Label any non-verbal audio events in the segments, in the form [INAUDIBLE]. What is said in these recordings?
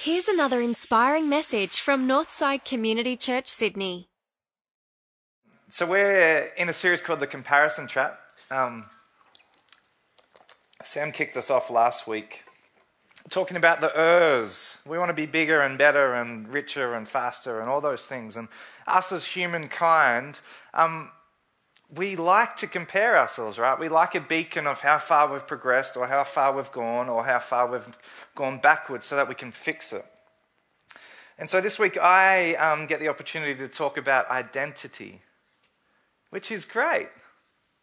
Here's another inspiring message from Northside Community Church, Sydney. So, we're in a series called The Comparison Trap. Um, Sam kicked us off last week talking about the ers. We want to be bigger and better and richer and faster and all those things. And us as humankind, um, we like to compare ourselves, right? We like a beacon of how far we've progressed or how far we've gone or how far we've gone backwards so that we can fix it. And so this week I um, get the opportunity to talk about identity, which is great.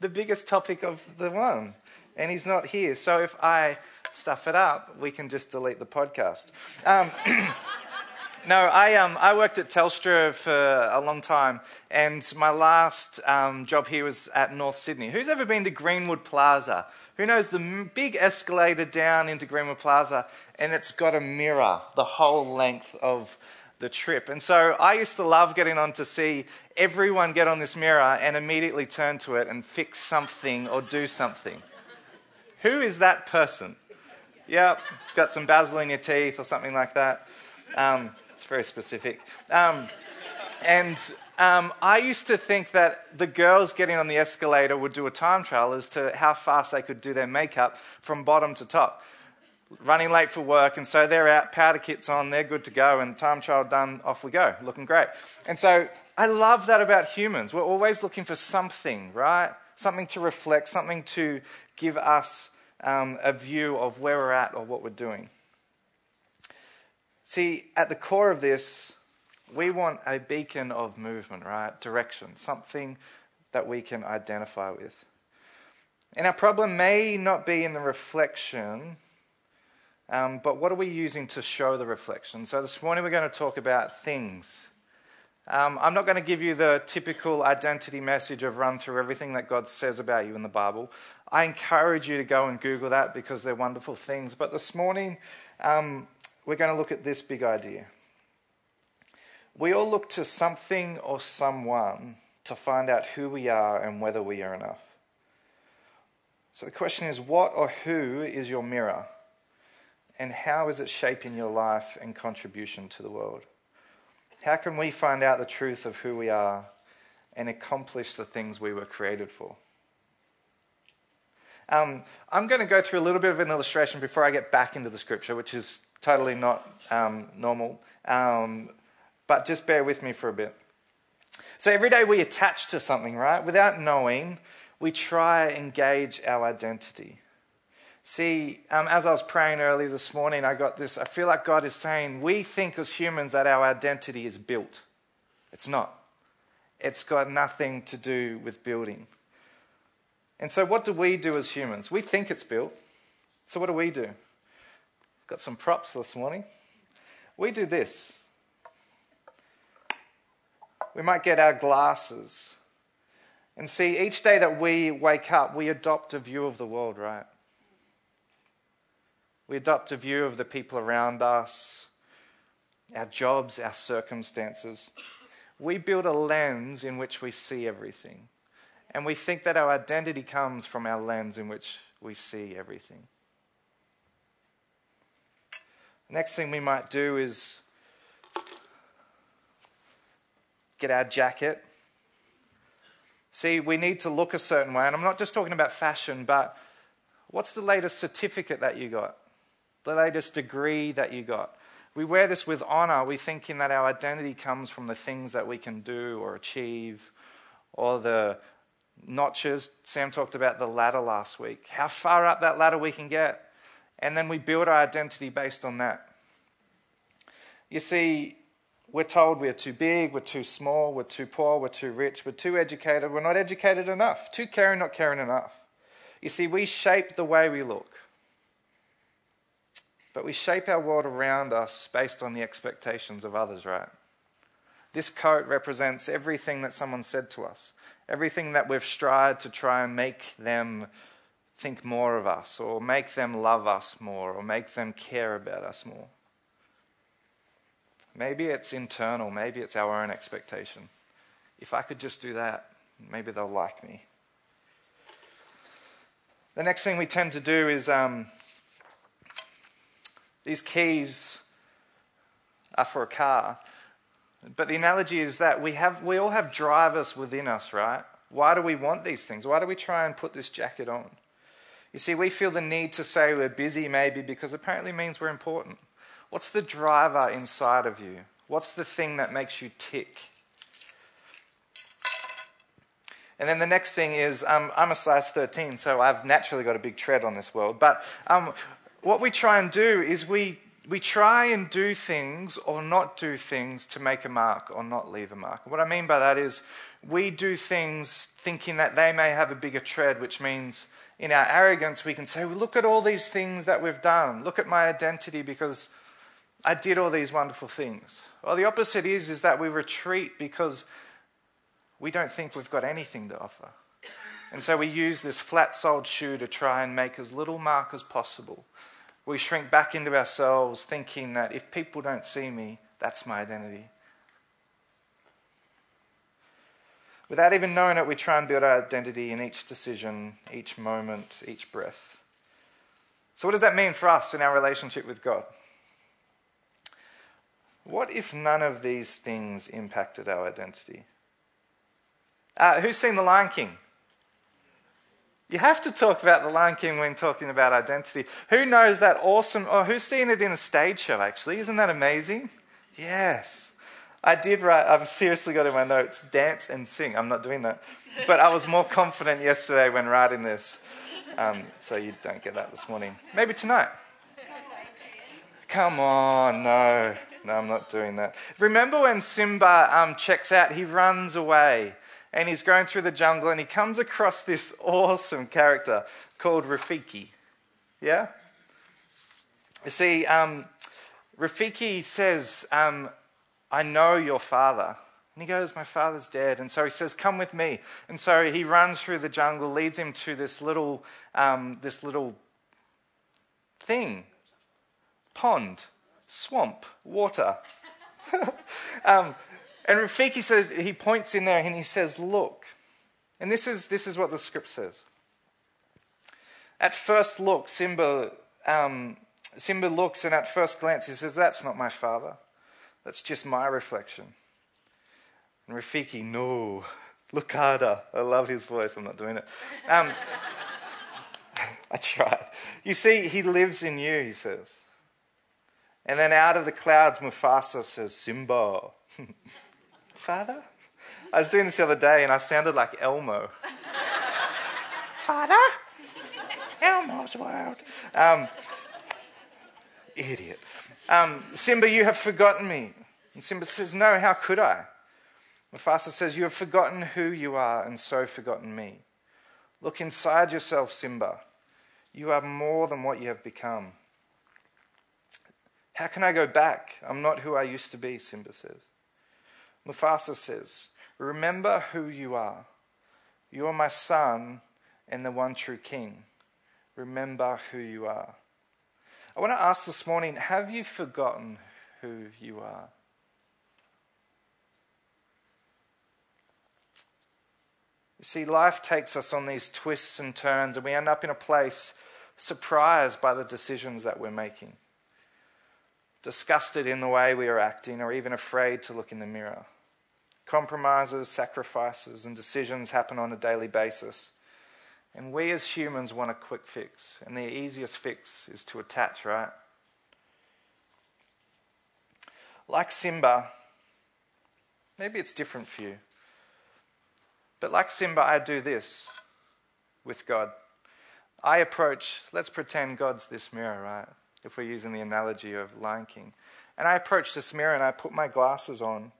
The biggest topic of the one. And he's not here. So if I stuff it up, we can just delete the podcast. Um, [CLEARS THROAT] No, I, um, I worked at Telstra for a long time, and my last um, job here was at North Sydney. Who's ever been to Greenwood Plaza? Who knows the big escalator down into Greenwood Plaza, and it's got a mirror the whole length of the trip. And so I used to love getting on to see everyone get on this mirror and immediately turn to it and fix something or do something. Who is that person? Yeah, got some basil in your teeth or something like that. Um, very specific. Um, and um, I used to think that the girls getting on the escalator would do a time trial as to how fast they could do their makeup from bottom to top. Running late for work, and so they're out, powder kits on, they're good to go, and time trial done, off we go, looking great. And so I love that about humans. We're always looking for something, right? Something to reflect, something to give us um, a view of where we're at or what we're doing. See, at the core of this, we want a beacon of movement, right? Direction, something that we can identify with. And our problem may not be in the reflection, um, but what are we using to show the reflection? So this morning we're going to talk about things. Um, I'm not going to give you the typical identity message of run through everything that God says about you in the Bible. I encourage you to go and Google that because they're wonderful things. But this morning, um, we're going to look at this big idea. We all look to something or someone to find out who we are and whether we are enough. So the question is what or who is your mirror? And how is it shaping your life and contribution to the world? How can we find out the truth of who we are and accomplish the things we were created for? Um, I'm going to go through a little bit of an illustration before I get back into the scripture, which is totally not um, normal. Um, but just bear with me for a bit. So every day we attach to something, right? Without knowing, we try and gauge our identity. See, um, as I was praying early this morning, I got this. I feel like God is saying, we think as humans that our identity is built. It's not. It's got nothing to do with building. And so, what do we do as humans? We think it's built. So, what do we do? Got some props this morning. We do this. We might get our glasses and see each day that we wake up, we adopt a view of the world, right? We adopt a view of the people around us, our jobs, our circumstances. We build a lens in which we see everything. And we think that our identity comes from our lens in which we see everything. Next thing we might do is get our jacket. See, we need to look a certain way. And I'm not just talking about fashion, but what's the latest certificate that you got? The latest degree that you got? We wear this with honor. We thinking that our identity comes from the things that we can do or achieve or the notches. Sam talked about the ladder last week. How far up that ladder we can get. And then we build our identity based on that. You see, we're told we're too big, we're too small, we're too poor, we're too rich, we're too educated, we're not educated enough, too caring, not caring enough. You see, we shape the way we look. But we shape our world around us based on the expectations of others, right? This coat represents everything that someone said to us, everything that we've strived to try and make them think more of us, or make them love us more, or make them care about us more. Maybe it's internal, maybe it's our own expectation. If I could just do that, maybe they'll like me. The next thing we tend to do is um, these keys are for a car. But the analogy is that we, have, we all have drivers within us, right? Why do we want these things? Why do we try and put this jacket on? You see, we feel the need to say we're busy maybe because apparently means we're important. What's the driver inside of you? What's the thing that makes you tick? And then the next thing is um, I'm a size 13, so I've naturally got a big tread on this world. But um, what we try and do is we, we try and do things or not do things to make a mark or not leave a mark. What I mean by that is we do things thinking that they may have a bigger tread, which means in our arrogance we can say, well, look at all these things that we've done. Look at my identity because I did all these wonderful things. Well, the opposite is, is that we retreat because we don't think we've got anything to offer. And so we use this flat soled shoe to try and make as little mark as possible. We shrink back into ourselves thinking that if people don't see me, that's my identity. Without even knowing it, we try and build our identity in each decision, each moment, each breath. So, what does that mean for us in our relationship with God? What if none of these things impacted our identity? Uh, who's seen The Lion King? You have to talk about The Lion King when talking about identity. Who knows that awesome, or who's seen it in a stage show actually? Isn't that amazing? Yes. I did write, I've seriously got in my notes, dance and sing. I'm not doing that. But I was more confident yesterday when writing this. Um, so you don't get that this morning. Maybe tonight. Come on, no. No, I'm not doing that. Remember when Simba um, checks out, he runs away and he's going through the jungle and he comes across this awesome character called Rafiki. Yeah? You see, um, Rafiki says, um, I know your father. And he goes, My father's dead. And so he says, Come with me. And so he runs through the jungle, leads him to this little, um, this little thing pond, swamp, water. [LAUGHS] um, and Rafiki says, he points in there and he says, Look. And this is, this is what the script says. At first look, Simba, um, Simba looks, and at first glance, he says, That's not my father. That's just my reflection. And Rafiki, no, look harder. I love his voice. I'm not doing it. Um, [LAUGHS] I tried. You see, he lives in you, he says. And then out of the clouds, Mufasa says, Simba. [LAUGHS] Father? I was doing this the other day and I sounded like Elmo. Father? Elmo's world. Um, idiot. Um, Simba, you have forgotten me. And Simba says, No, how could I? Mufasa says, You have forgotten who you are and so forgotten me. Look inside yourself, Simba. You are more than what you have become. How can I go back? I'm not who I used to be, Simba says. Mufasa says, Remember who you are. You are my son and the one true king. Remember who you are. I want to ask this morning have you forgotten who you are? You see, life takes us on these twists and turns, and we end up in a place surprised by the decisions that we're making, disgusted in the way we are acting, or even afraid to look in the mirror. Compromises, sacrifices, and decisions happen on a daily basis. And we as humans want a quick fix, and the easiest fix is to attach, right? Like Simba, maybe it's different for you. But like Simba, I do this with God. I approach, let's pretend God's this mirror, right? If we're using the analogy of Lion King. And I approach this mirror and I put my glasses on.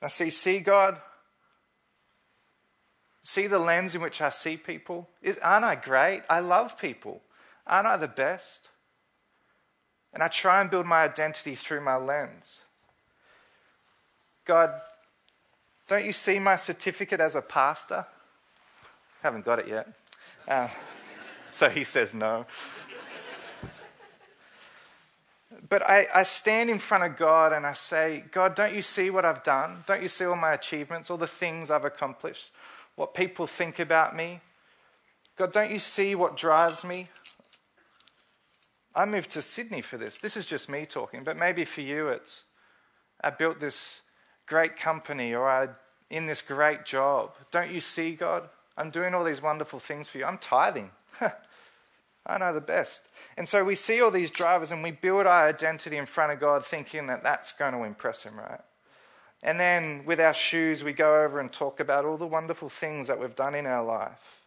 I see, see God, See the lens in which I see people? Is, aren't I great? I love people. Aren't I the best? And I try and build my identity through my lens. God, don't you see my certificate as a pastor? Haven't got it yet. Uh, [LAUGHS] so he says no. But I, I stand in front of God and I say, God, don't you see what I've done? Don't you see all my achievements, all the things I've accomplished? What people think about me. God, don't you see what drives me? I moved to Sydney for this. This is just me talking, but maybe for you it's I built this great company or I'm in this great job. Don't you see, God? I'm doing all these wonderful things for you. I'm tithing. [LAUGHS] I know the best. And so we see all these drivers and we build our identity in front of God thinking that that's going to impress Him, right? And then with our shoes, we go over and talk about all the wonderful things that we've done in our life.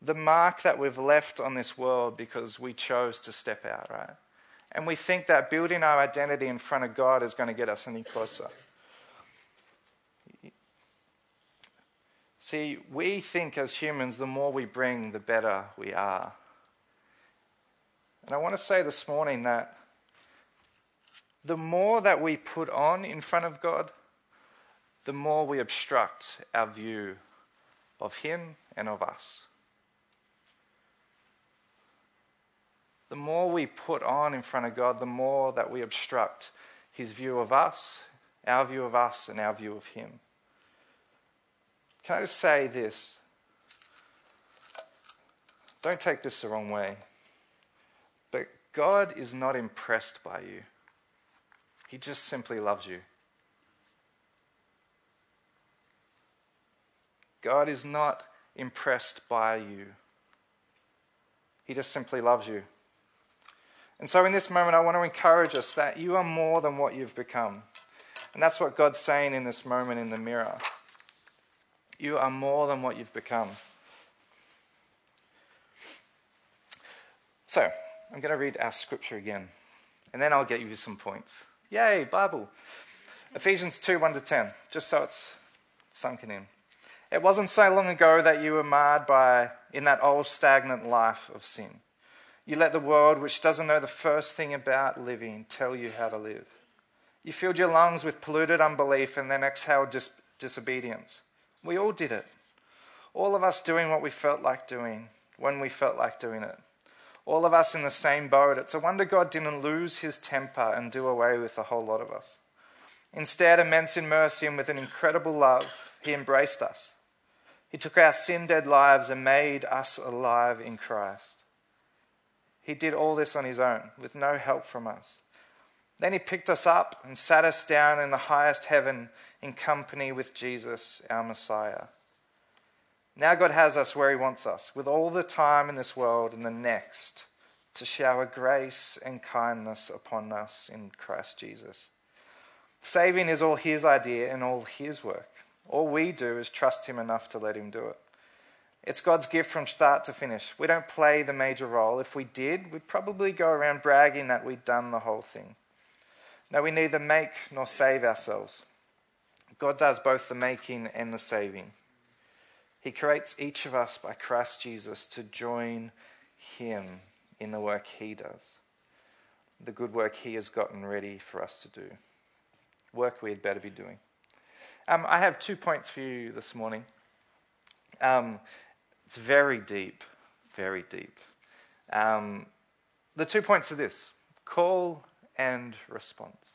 The mark that we've left on this world because we chose to step out, right? And we think that building our identity in front of God is going to get us any closer. See, we think as humans, the more we bring, the better we are. And I want to say this morning that the more that we put on in front of God, the more we obstruct our view of Him and of us. The more we put on in front of God, the more that we obstruct His view of us, our view of us, and our view of Him. Can I just say this? Don't take this the wrong way. But God is not impressed by you, He just simply loves you. God is not impressed by you. He just simply loves you. And so, in this moment, I want to encourage us that you are more than what you've become. And that's what God's saying in this moment in the mirror. You are more than what you've become. So, I'm going to read our scripture again, and then I'll get you some points. Yay, Bible. Ephesians 2 1 to 10, just so it's sunken in. It wasn't so long ago that you were marred by, in that old stagnant life of sin. You let the world, which doesn't know the first thing about living, tell you how to live. You filled your lungs with polluted unbelief and then exhaled dis- disobedience. We all did it. All of us doing what we felt like doing when we felt like doing it. All of us in the same boat. It's a wonder God didn't lose his temper and do away with a whole lot of us. Instead, immense in mercy and with an incredible love, he embraced us. He took our sin dead lives and made us alive in Christ. He did all this on his own, with no help from us. Then he picked us up and sat us down in the highest heaven in company with Jesus, our Messiah. Now God has us where He wants us, with all the time in this world and the next, to shower grace and kindness upon us in Christ Jesus. Saving is all His idea and all His work. All we do is trust Him enough to let Him do it. It's God's gift from start to finish. We don't play the major role. If we did, we'd probably go around bragging that we'd done the whole thing. No, we neither make nor save ourselves. God does both the making and the saving. He creates each of us by Christ Jesus to join Him in the work He does, the good work He has gotten ready for us to do, work we had better be doing. Um, I have two points for you this morning. Um, it's very deep, very deep. Um, the two points are this call and response.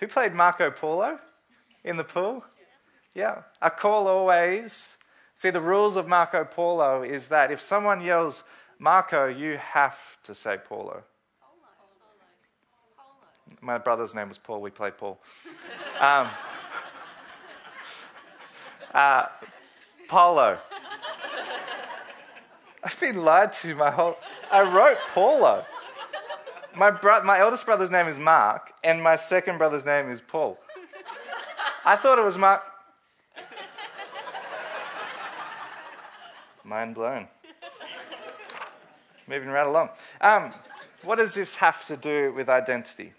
Who played Marco Polo in the pool? Yeah. A call always. See, the rules of Marco Polo is that if someone yells Marco, you have to say Polo. My brother's name was Paul. We played Paul. Um, [LAUGHS] uh, Polo. I've been lied to my whole. I wrote Polo my, bro- my eldest brother's name is Mark, and my second brother's name is Paul. I thought it was Mark. Mind blown. [LAUGHS] Moving right along. Um, what does this have to do with identity?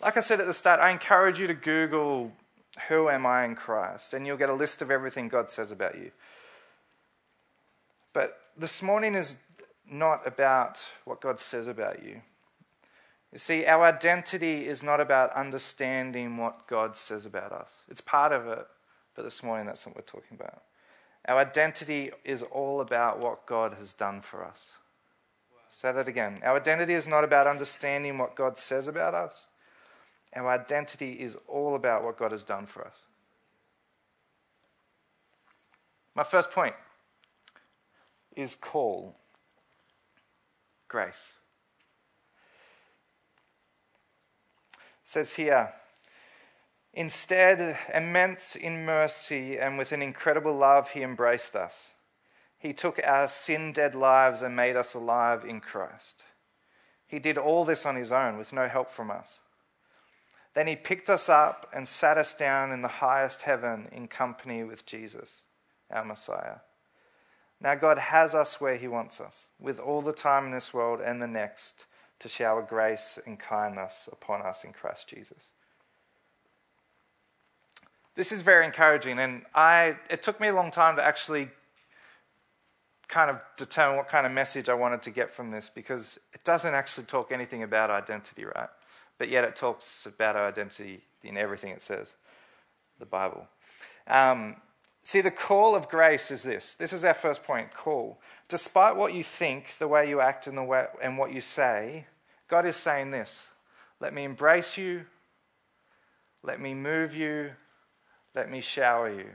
Like I said at the start, I encourage you to Google who am I in Christ, and you'll get a list of everything God says about you. But this morning is not about what God says about you. You see, our identity is not about understanding what God says about us. It's part of it, but this morning that's what we're talking about. Our identity is all about what God has done for us. Say that again. Our identity is not about understanding what God says about us. Our identity is all about what God has done for us. My first point is call. grace. It says here, instead, immense in mercy and with an incredible love, he embraced us. He took our sin dead lives and made us alive in Christ. He did all this on his own with no help from us. Then he picked us up and sat us down in the highest heaven in company with Jesus, our Messiah. Now, God has us where he wants us, with all the time in this world and the next to shower grace and kindness upon us in Christ Jesus. This is very encouraging, and I, it took me a long time to actually kind of determine what kind of message I wanted to get from this because it doesn't actually talk anything about identity, right? but yet it talks about our identity in everything it says, the Bible. Um, see, the call of grace is this. This is our first point call. Despite what you think, the way you act, and, the way, and what you say, God is saying this Let me embrace you, let me move you, let me shower you.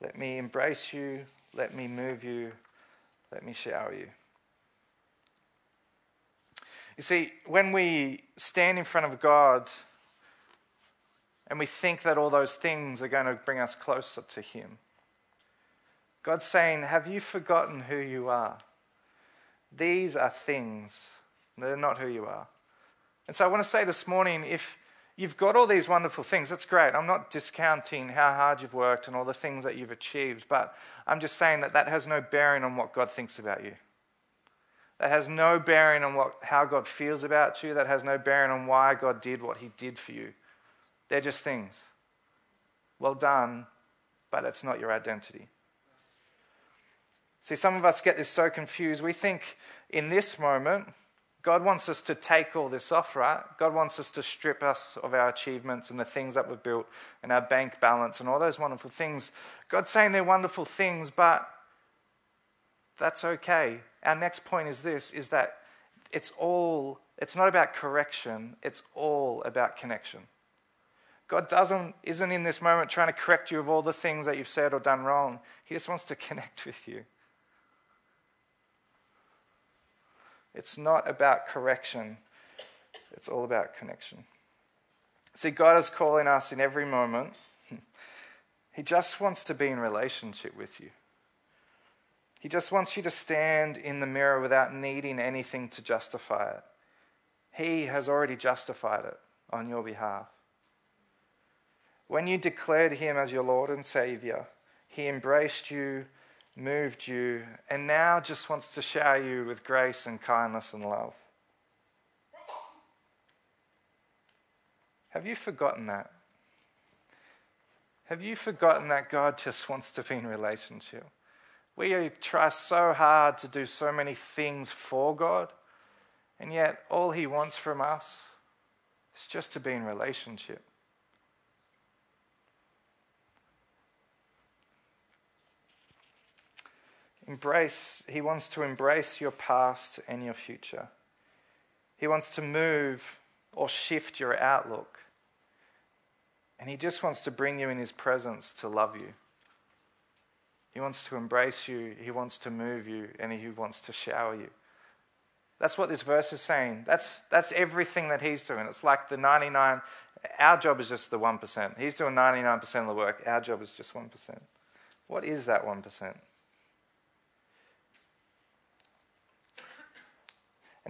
Let me embrace you, let me move you, let me shower you. You see, when we stand in front of God and we think that all those things are going to bring us closer to Him, God's saying, Have you forgotten who you are? These are things, they're not who you are. And so I want to say this morning if you've got all these wonderful things, that's great. I'm not discounting how hard you've worked and all the things that you've achieved, but I'm just saying that that has no bearing on what God thinks about you. That has no bearing on what, how God feels about you. That has no bearing on why God did what He did for you. They're just things. Well done, but it's not your identity. See, some of us get this so confused. We think in this moment, God wants us to take all this off, right? God wants us to strip us of our achievements and the things that we've built and our bank balance and all those wonderful things. God's saying they're wonderful things, but that's okay. Our next point is this is that it's all it's not about correction, it's all about connection. God doesn't isn't in this moment trying to correct you of all the things that you've said or done wrong. He just wants to [LAUGHS] connect with you. It's not about correction. It's all about connection. See, God is calling us in every moment. [LAUGHS] He just wants to be in relationship with you. He just wants you to stand in the mirror without needing anything to justify it. He has already justified it on your behalf. When you declared Him as your Lord and Savior, He embraced you, moved you, and now just wants to shower you with grace and kindness and love. Have you forgotten that? Have you forgotten that God just wants to be in relationship? We try so hard to do so many things for God, and yet all He wants from us is just to be in relationship. Embrace, He wants to embrace your past and your future. He wants to move or shift your outlook. And He just wants to bring you in His presence to love you. He wants to embrace you, He wants to move you, and He wants to shower you. That's what this verse is saying. That's, that's everything that He's doing. It's like the 99, our job is just the 1%. He's doing 99% of the work, our job is just 1%. What is that 1%?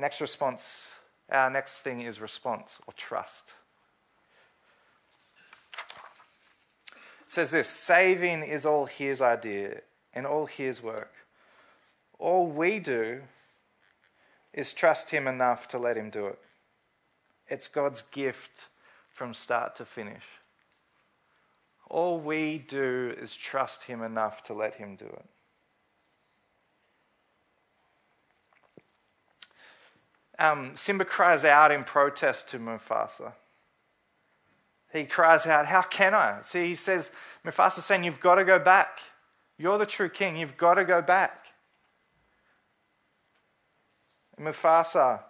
Next response, our next thing is response or trust. It says this saving is all his idea and all his work. All we do is trust him enough to let him do it. It's God's gift from start to finish. All we do is trust him enough to let him do it. Um, Simba cries out in protest to Mufasa. He cries out, How can I? See, he says, Mufasa's saying, You've got to go back. You're the true king. You've got to go back. And Mufasa,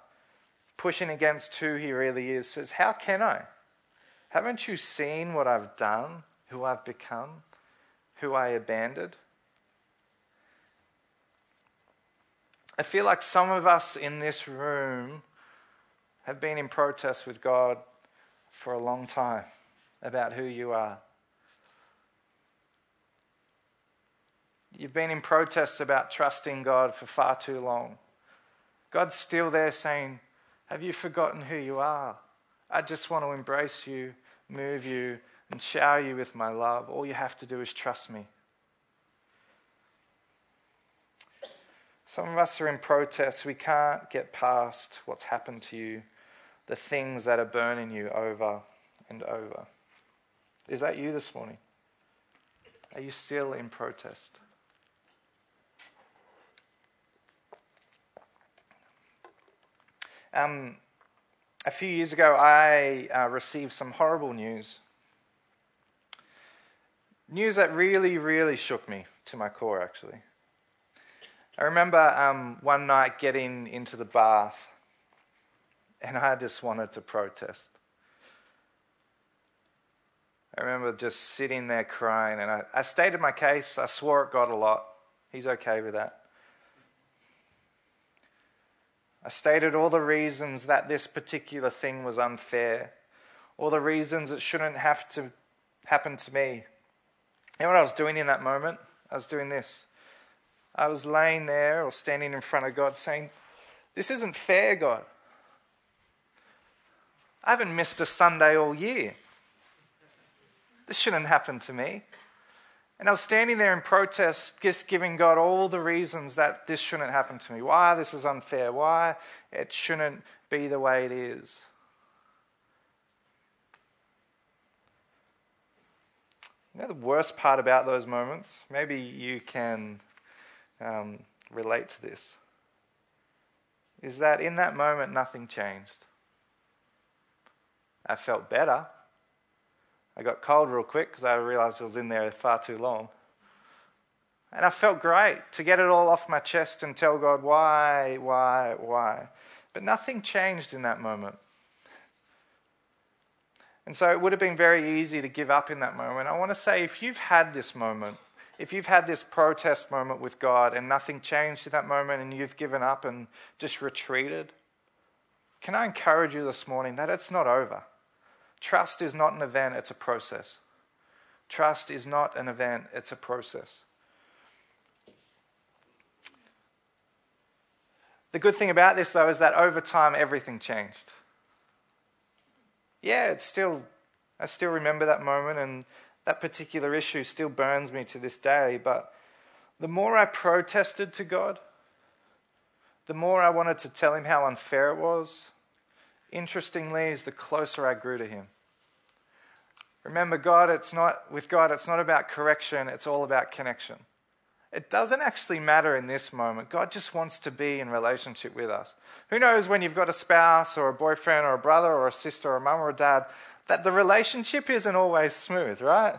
pushing against who he really is, says, How can I? Haven't you seen what I've done, who I've become, who I abandoned? I feel like some of us in this room have been in protest with God for a long time about who you are. You've been in protest about trusting God for far too long. God's still there saying, Have you forgotten who you are? I just want to embrace you, move you, and shower you with my love. All you have to do is trust me. Some of us are in protest. We can't get past what's happened to you, the things that are burning you over and over. Is that you this morning? Are you still in protest? Um, a few years ago, I uh, received some horrible news. News that really, really shook me to my core, actually. I remember um, one night getting into the bath, and I just wanted to protest. I remember just sitting there crying, and I, I stated my case. I swore at God a lot. He's okay with that. I stated all the reasons that this particular thing was unfair, all the reasons it shouldn't have to happen to me. You know what I was doing in that moment? I was doing this. I was laying there or standing in front of God saying, This isn't fair, God. I haven't missed a Sunday all year. This shouldn't happen to me. And I was standing there in protest, just giving God all the reasons that this shouldn't happen to me, why this is unfair, why it shouldn't be the way it is. You know the worst part about those moments? Maybe you can um, relate to this. Is that in that moment, nothing changed. I felt better. I got cold real quick because I realized I was in there far too long. And I felt great to get it all off my chest and tell God why, why, why. But nothing changed in that moment. And so it would have been very easy to give up in that moment. I want to say if you've had this moment, if you've had this protest moment with God and nothing changed in that moment and you've given up and just retreated, can I encourage you this morning that it's not over? Trust is not an event, it's a process. Trust is not an event, it's a process. The good thing about this, though, is that over time everything changed. Yeah, it's still, I still remember that moment, and that particular issue still burns me to this day. But the more I protested to God, the more I wanted to tell Him how unfair it was, interestingly, is the closer I grew to Him. Remember, God, it's not, with God, it's not about correction, it's all about connection. It doesn't actually matter in this moment. God just wants to be in relationship with us. Who knows when you've got a spouse or a boyfriend or a brother or a sister or a mum or a dad that the relationship isn't always smooth, right?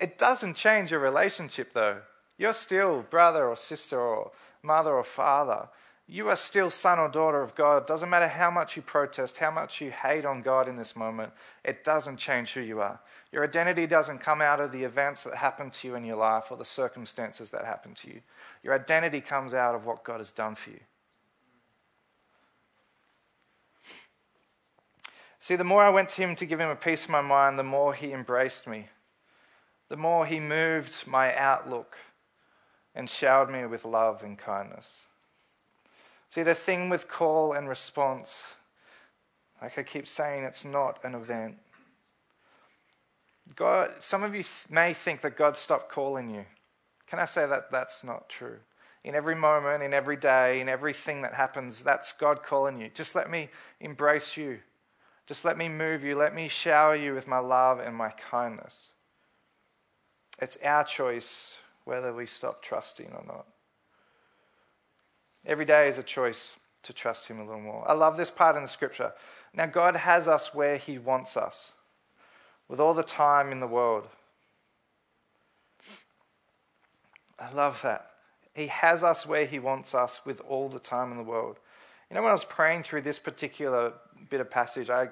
It doesn't change your relationship though. You're still brother or sister or mother or father you are still son or daughter of God. Doesn't matter how much you protest, how much you hate on God in this moment, it doesn't change who you are. Your identity doesn't come out of the events that happen to you in your life or the circumstances that happen to you. Your identity comes out of what God has done for you. See, the more I went to Him to give Him a piece of my mind, the more He embraced me, the more He moved my outlook and showered me with love and kindness. See, the thing with call and response, like I keep saying, it's not an event. God, some of you may think that God stopped calling you. Can I say that that's not true? In every moment, in every day, in everything that happens, that's God calling you. Just let me embrace you. Just let me move you. Let me shower you with my love and my kindness. It's our choice whether we stop trusting or not. Every day is a choice to trust Him a little more. I love this part in the scripture. Now, God has us where He wants us, with all the time in the world. I love that. He has us where He wants us with all the time in the world. You know, when I was praying through this particular bit of passage, I,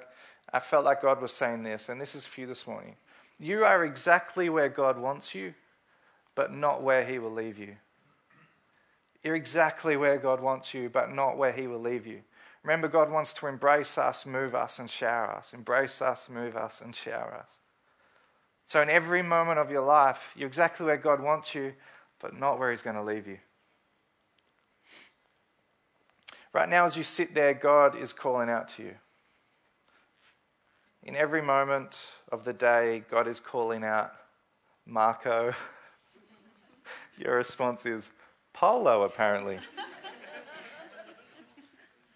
I felt like God was saying this, and this is for you this morning. You are exactly where God wants you, but not where He will leave you. You're exactly where God wants you, but not where He will leave you. Remember, God wants to embrace us, move us, and shower us. Embrace us, move us, and shower us. So, in every moment of your life, you're exactly where God wants you, but not where He's going to leave you. Right now, as you sit there, God is calling out to you. In every moment of the day, God is calling out, Marco. [LAUGHS] Your response is, Polo, apparently.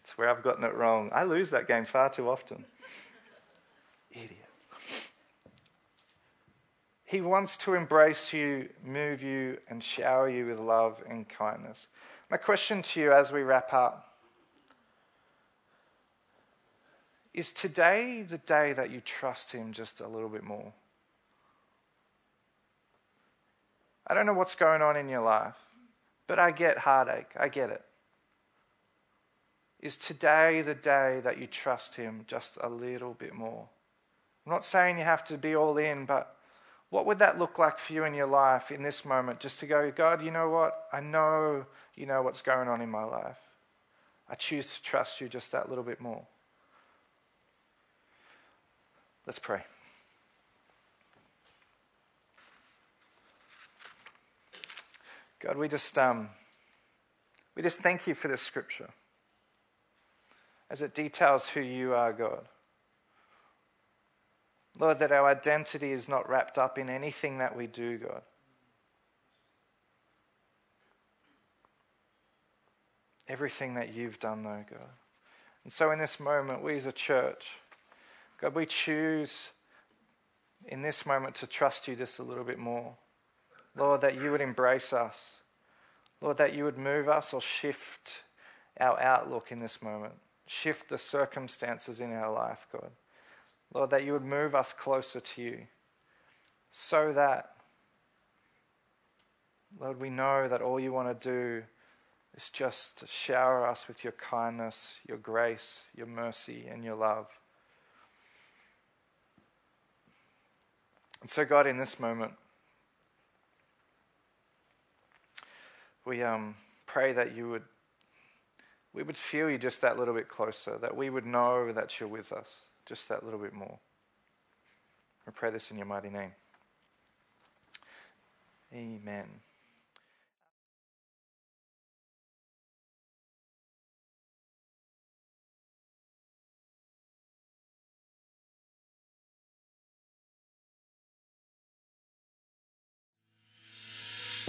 It's where I've gotten it wrong. I lose that game far too often. Idiot. He wants to embrace you, move you, and shower you with love and kindness. My question to you as we wrap up is today the day that you trust Him just a little bit more? I don't know what's going on in your life, but I get heartache. I get it. Is today the day that you trust Him just a little bit more? I'm not saying you have to be all in, but what would that look like for you in your life in this moment? Just to go, God, you know what? I know you know what's going on in my life. I choose to trust you just that little bit more. Let's pray. God, we just um, we just thank you for this scripture as it details who you are, God. Lord, that our identity is not wrapped up in anything that we do, God. Everything that you've done, though, God. And so in this moment, we as a church, God, we choose in this moment to trust you just a little bit more. Lord, that you would embrace us. Lord, that you would move us or shift our outlook in this moment, shift the circumstances in our life, God. Lord, that you would move us closer to you so that, Lord, we know that all you want to do is just shower us with your kindness, your grace, your mercy, and your love. And so, God, in this moment, we um, pray that you would, we would feel you just that little bit closer, that we would know that you're with us just that little bit more. We pray this in your mighty name. Amen.